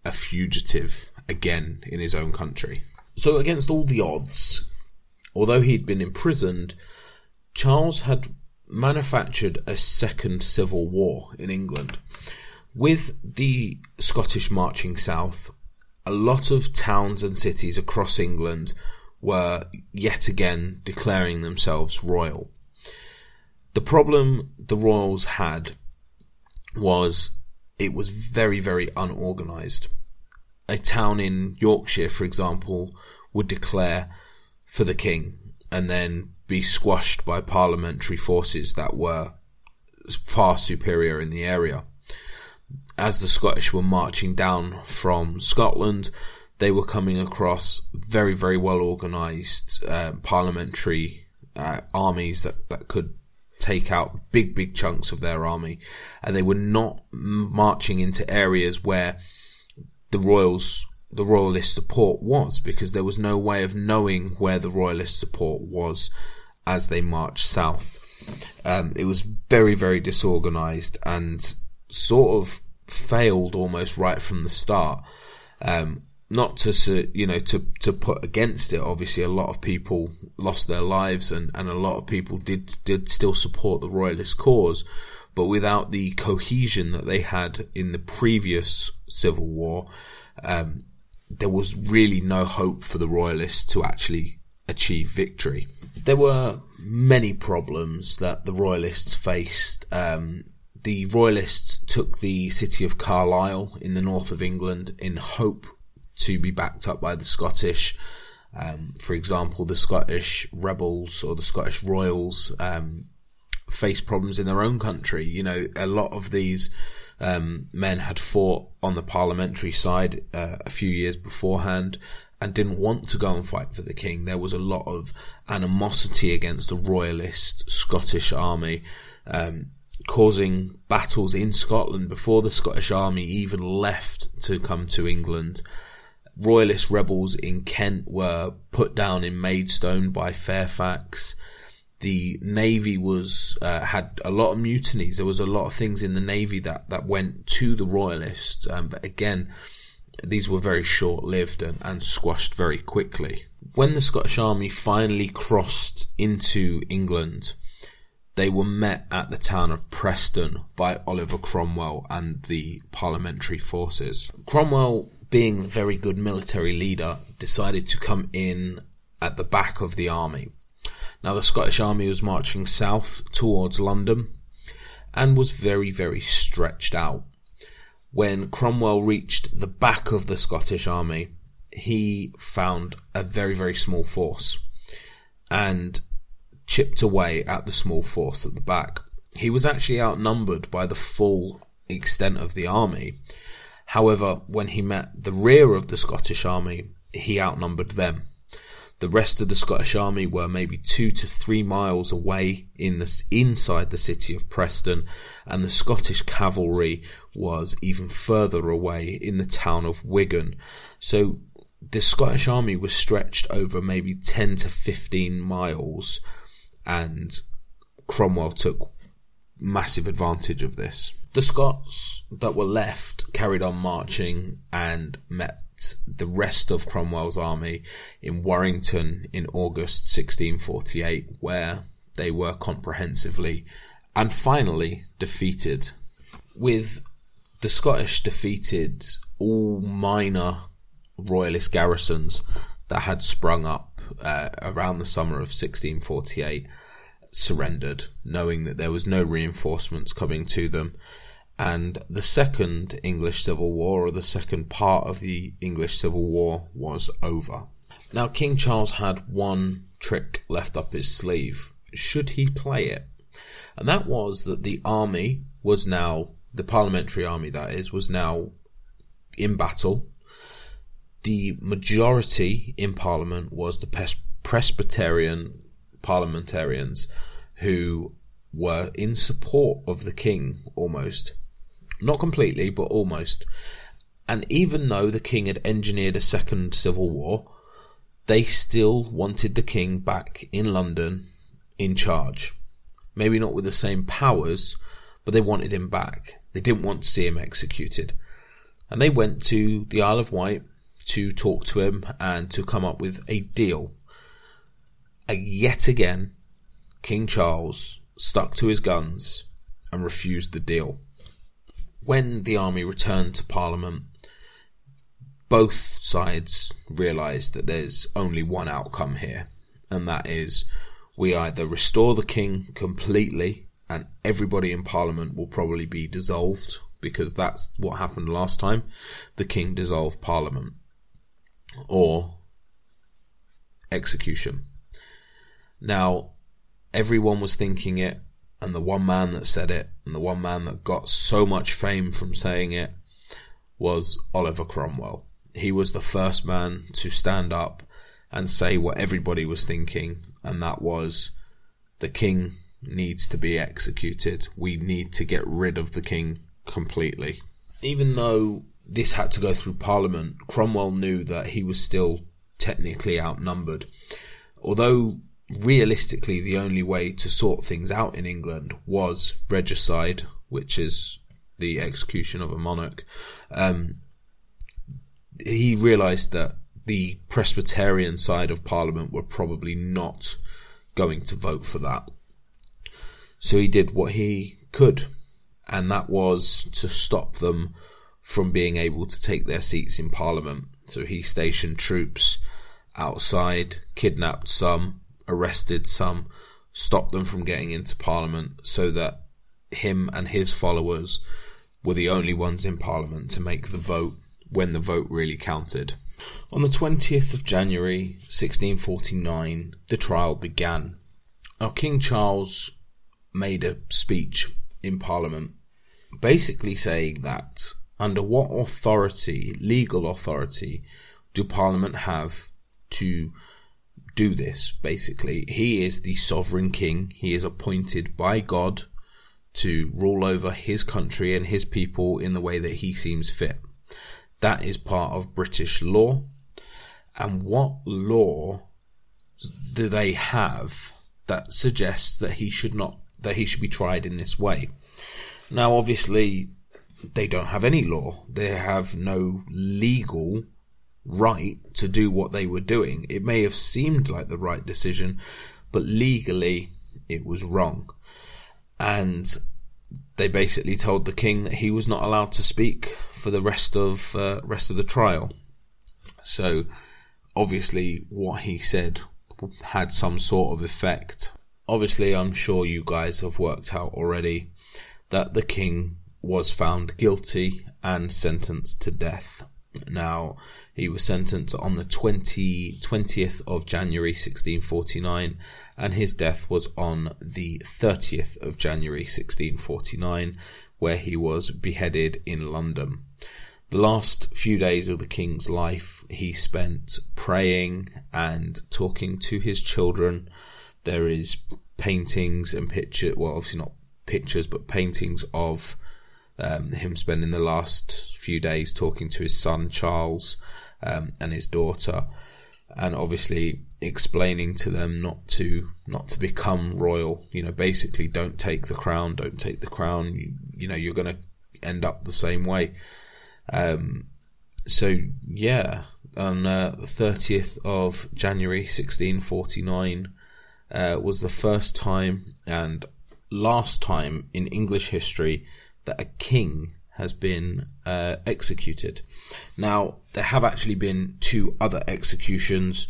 a fugitive again in his own country. So, against all the odds, although he'd been imprisoned, Charles had manufactured a second civil war in England. With the Scottish marching south, a lot of towns and cities across England were yet again declaring themselves royal. The problem the royals had was it was very, very unorganized. A town in Yorkshire, for example, would declare for the king and then be squashed by parliamentary forces that were far superior in the area. As the Scottish were marching down from Scotland, they were coming across very, very well organised uh, parliamentary uh, armies that, that could take out big, big chunks of their army, and they were not marching into areas where the royals, the royalist support was, because there was no way of knowing where the royalist support was as they marched south. Um, it was very, very disorganised and sort of failed almost right from the start. Um, not to you know to to put against it obviously a lot of people lost their lives and and a lot of people did did still support the royalist cause but without the cohesion that they had in the previous civil war um, there was really no hope for the royalists to actually achieve victory there were many problems that the royalists faced um, the royalists took the city of Carlisle in the north of England in hope to be backed up by the Scottish. Um, for example, the Scottish rebels or the Scottish royals um, problems in their own country. You know, a lot of these um, men had fought on the parliamentary side uh, a few years beforehand and didn't want to go and fight for the king. There was a lot of animosity against the royalist Scottish army. Um, causing battles in Scotland before the Scottish army even left to come to England royalist rebels in Kent were put down in Maidstone by Fairfax. The navy was uh, had a lot of mutinies. There was a lot of things in the navy that that went to the royalists, um, but again, these were very short lived and, and squashed very quickly. When the Scottish army finally crossed into England, they were met at the town of Preston by Oliver Cromwell and the parliamentary forces. Cromwell being a very good military leader, decided to come in at the back of the army. Now, the Scottish army was marching south towards London and was very, very stretched out. When Cromwell reached the back of the Scottish army, he found a very, very small force and chipped away at the small force at the back. He was actually outnumbered by the full extent of the army, However, when he met the rear of the Scottish army, he outnumbered them. The rest of the Scottish army were maybe two to three miles away in the, inside the city of Preston, and the Scottish cavalry was even further away in the town of Wigan. So the Scottish army was stretched over maybe 10 to 15 miles, and Cromwell took massive advantage of this. The Scots that were left carried on marching and met the rest of Cromwell's army in Warrington in August 1648, where they were comprehensively and finally defeated. With the Scottish defeated all minor royalist garrisons that had sprung up uh, around the summer of 1648 surrendered, knowing that there was no reinforcements coming to them. And the second English Civil War, or the second part of the English Civil War, was over. Now, King Charles had one trick left up his sleeve, should he play it. And that was that the army was now, the parliamentary army that is, was now in battle. The majority in parliament was the Presbyterian parliamentarians who were in support of the king almost. Not completely, but almost. And even though the king had engineered a second civil war, they still wanted the king back in London in charge. Maybe not with the same powers, but they wanted him back. They didn't want to see him executed. And they went to the Isle of Wight to talk to him and to come up with a deal. And yet again, King Charles stuck to his guns and refused the deal. When the army returned to Parliament, both sides realised that there's only one outcome here, and that is we either restore the king completely and everybody in Parliament will probably be dissolved because that's what happened last time. The king dissolved Parliament. Or execution. Now, everyone was thinking it, and the one man that said it, and the one man that got so much fame from saying it, was Oliver Cromwell. He was the first man to stand up and say what everybody was thinking, and that was the king needs to be executed. We need to get rid of the king completely. Even though this had to go through Parliament, Cromwell knew that he was still technically outnumbered. Although realistically the only way to sort things out in England was regicide, which is the execution of a monarch, um, he realised that the Presbyterian side of Parliament were probably not going to vote for that. So he did what he could, and that was to stop them from being able to take their seats in Parliament. So he stationed troops outside, kidnapped some, arrested some, stopped them from getting into Parliament so that him and his followers were the only ones in Parliament to make the vote when the vote really counted. On the 20th of January 1649, the trial began. Now, King Charles made a speech in Parliament basically saying that under what authority, legal authority, do Parliament have to do this, basically? He is the sovereign king. He is appointed by God to rule over his country and his people in the way that he seems fit. That is part of British law. And what law do they have that suggests that he should not, that he should be tried in this way? Now, obviously, they don't have any law. They have no legal right to do what they were doing. It may have seemed like the right decision, but legally it was wrong. And they basically told the king that he was not allowed to speak for the rest of uh, rest of the trial. So obviously what he said had some sort of effect. Obviously I'm sure you guys have worked out already that the king was found guilty and sentenced to death. Now, he was sentenced on the 20, 20th of January 1649, and his death was on the 30th of January 1649, where he was beheaded in London. The last few days of the king's life he spent praying and talking to his children. There is paintings and pictures, well, obviously not pictures, but paintings of um, him spending the last few days talking to his son Charles um, and his daughter, and obviously explaining to them not to not to become royal. You know, basically, don't take the crown, don't take the crown. You, you know, you're going to end up the same way. Um, so yeah, on uh, the 30th of January 1649 uh, was the first time and last time in English history that a king has been uh, executed. Now, there have actually been two other executions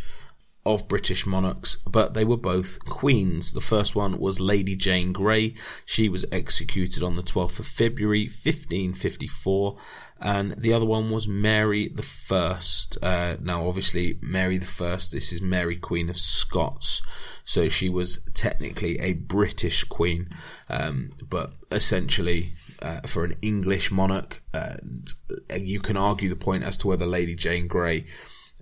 of British monarchs, but they were both queens. The first one was Lady Jane Grey. She was executed on the 12th of February 1554, and the other one was Mary the First. Uh, now, obviously, Mary the First. This is Mary Queen of Scots, so she was technically a British queen, um, but essentially uh, for an English monarch. Uh, you can argue the point as to whether Lady Jane Grey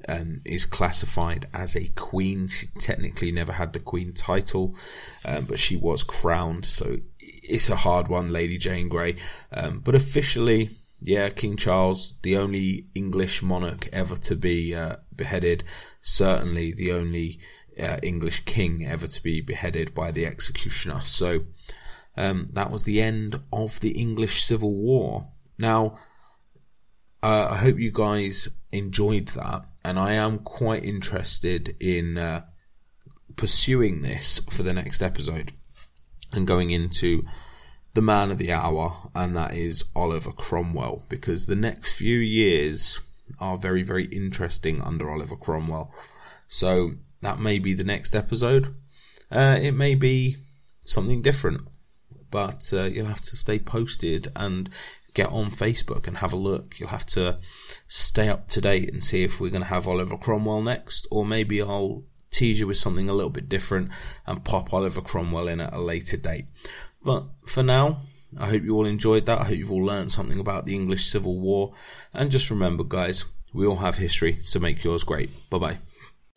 um, is classified as a queen. She technically never had the queen title, um, but she was crowned. So it's a hard one, Lady Jane Grey. Um, but officially, yeah, King Charles, the only English monarch ever to be uh, beheaded, certainly the only uh, English king ever to be beheaded by the executioner. So um, that was the end of the English Civil War. Now, uh, I hope you guys enjoyed that, and I am quite interested in uh, pursuing this for the next episode and going into the man of the hour, and that is Oliver Cromwell, because the next few years are very, very interesting under Oliver Cromwell. So that may be the next episode. Uh, it may be something different, but uh, you'll have to stay posted and get on Facebook and have a look. You'll have to stay up to date and see if we're going to have Oliver Cromwell next, or maybe I'll tease you with something a little bit different and pop Oliver Cromwell in at a later date. But for now, I hope you all enjoyed that. I hope you've all learned something about the English Civil War. And just remember, guys, we all have history, so make yours great. Bye bye.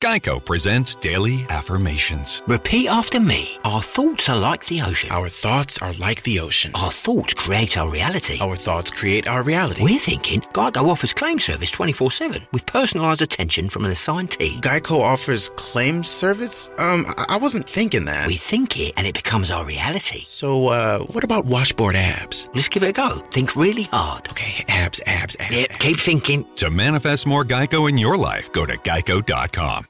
Geico presents Daily Affirmations. Repeat after me. Our thoughts are like the ocean. Our thoughts are like the ocean. Our thoughts create our reality. Our thoughts create our reality. We're thinking Geico offers claim service 24 7 with personalised attention from an assigned team. Geico offers claim service? Um, I, I wasn't thinking that. We think it and it becomes our reality. So, uh, what about washboard abs? Let's give it a go. Think really hard. Okay, abs, abs, abs. Yep, abs. keep thinking. To manifest more Geico in your life, go to geico.com.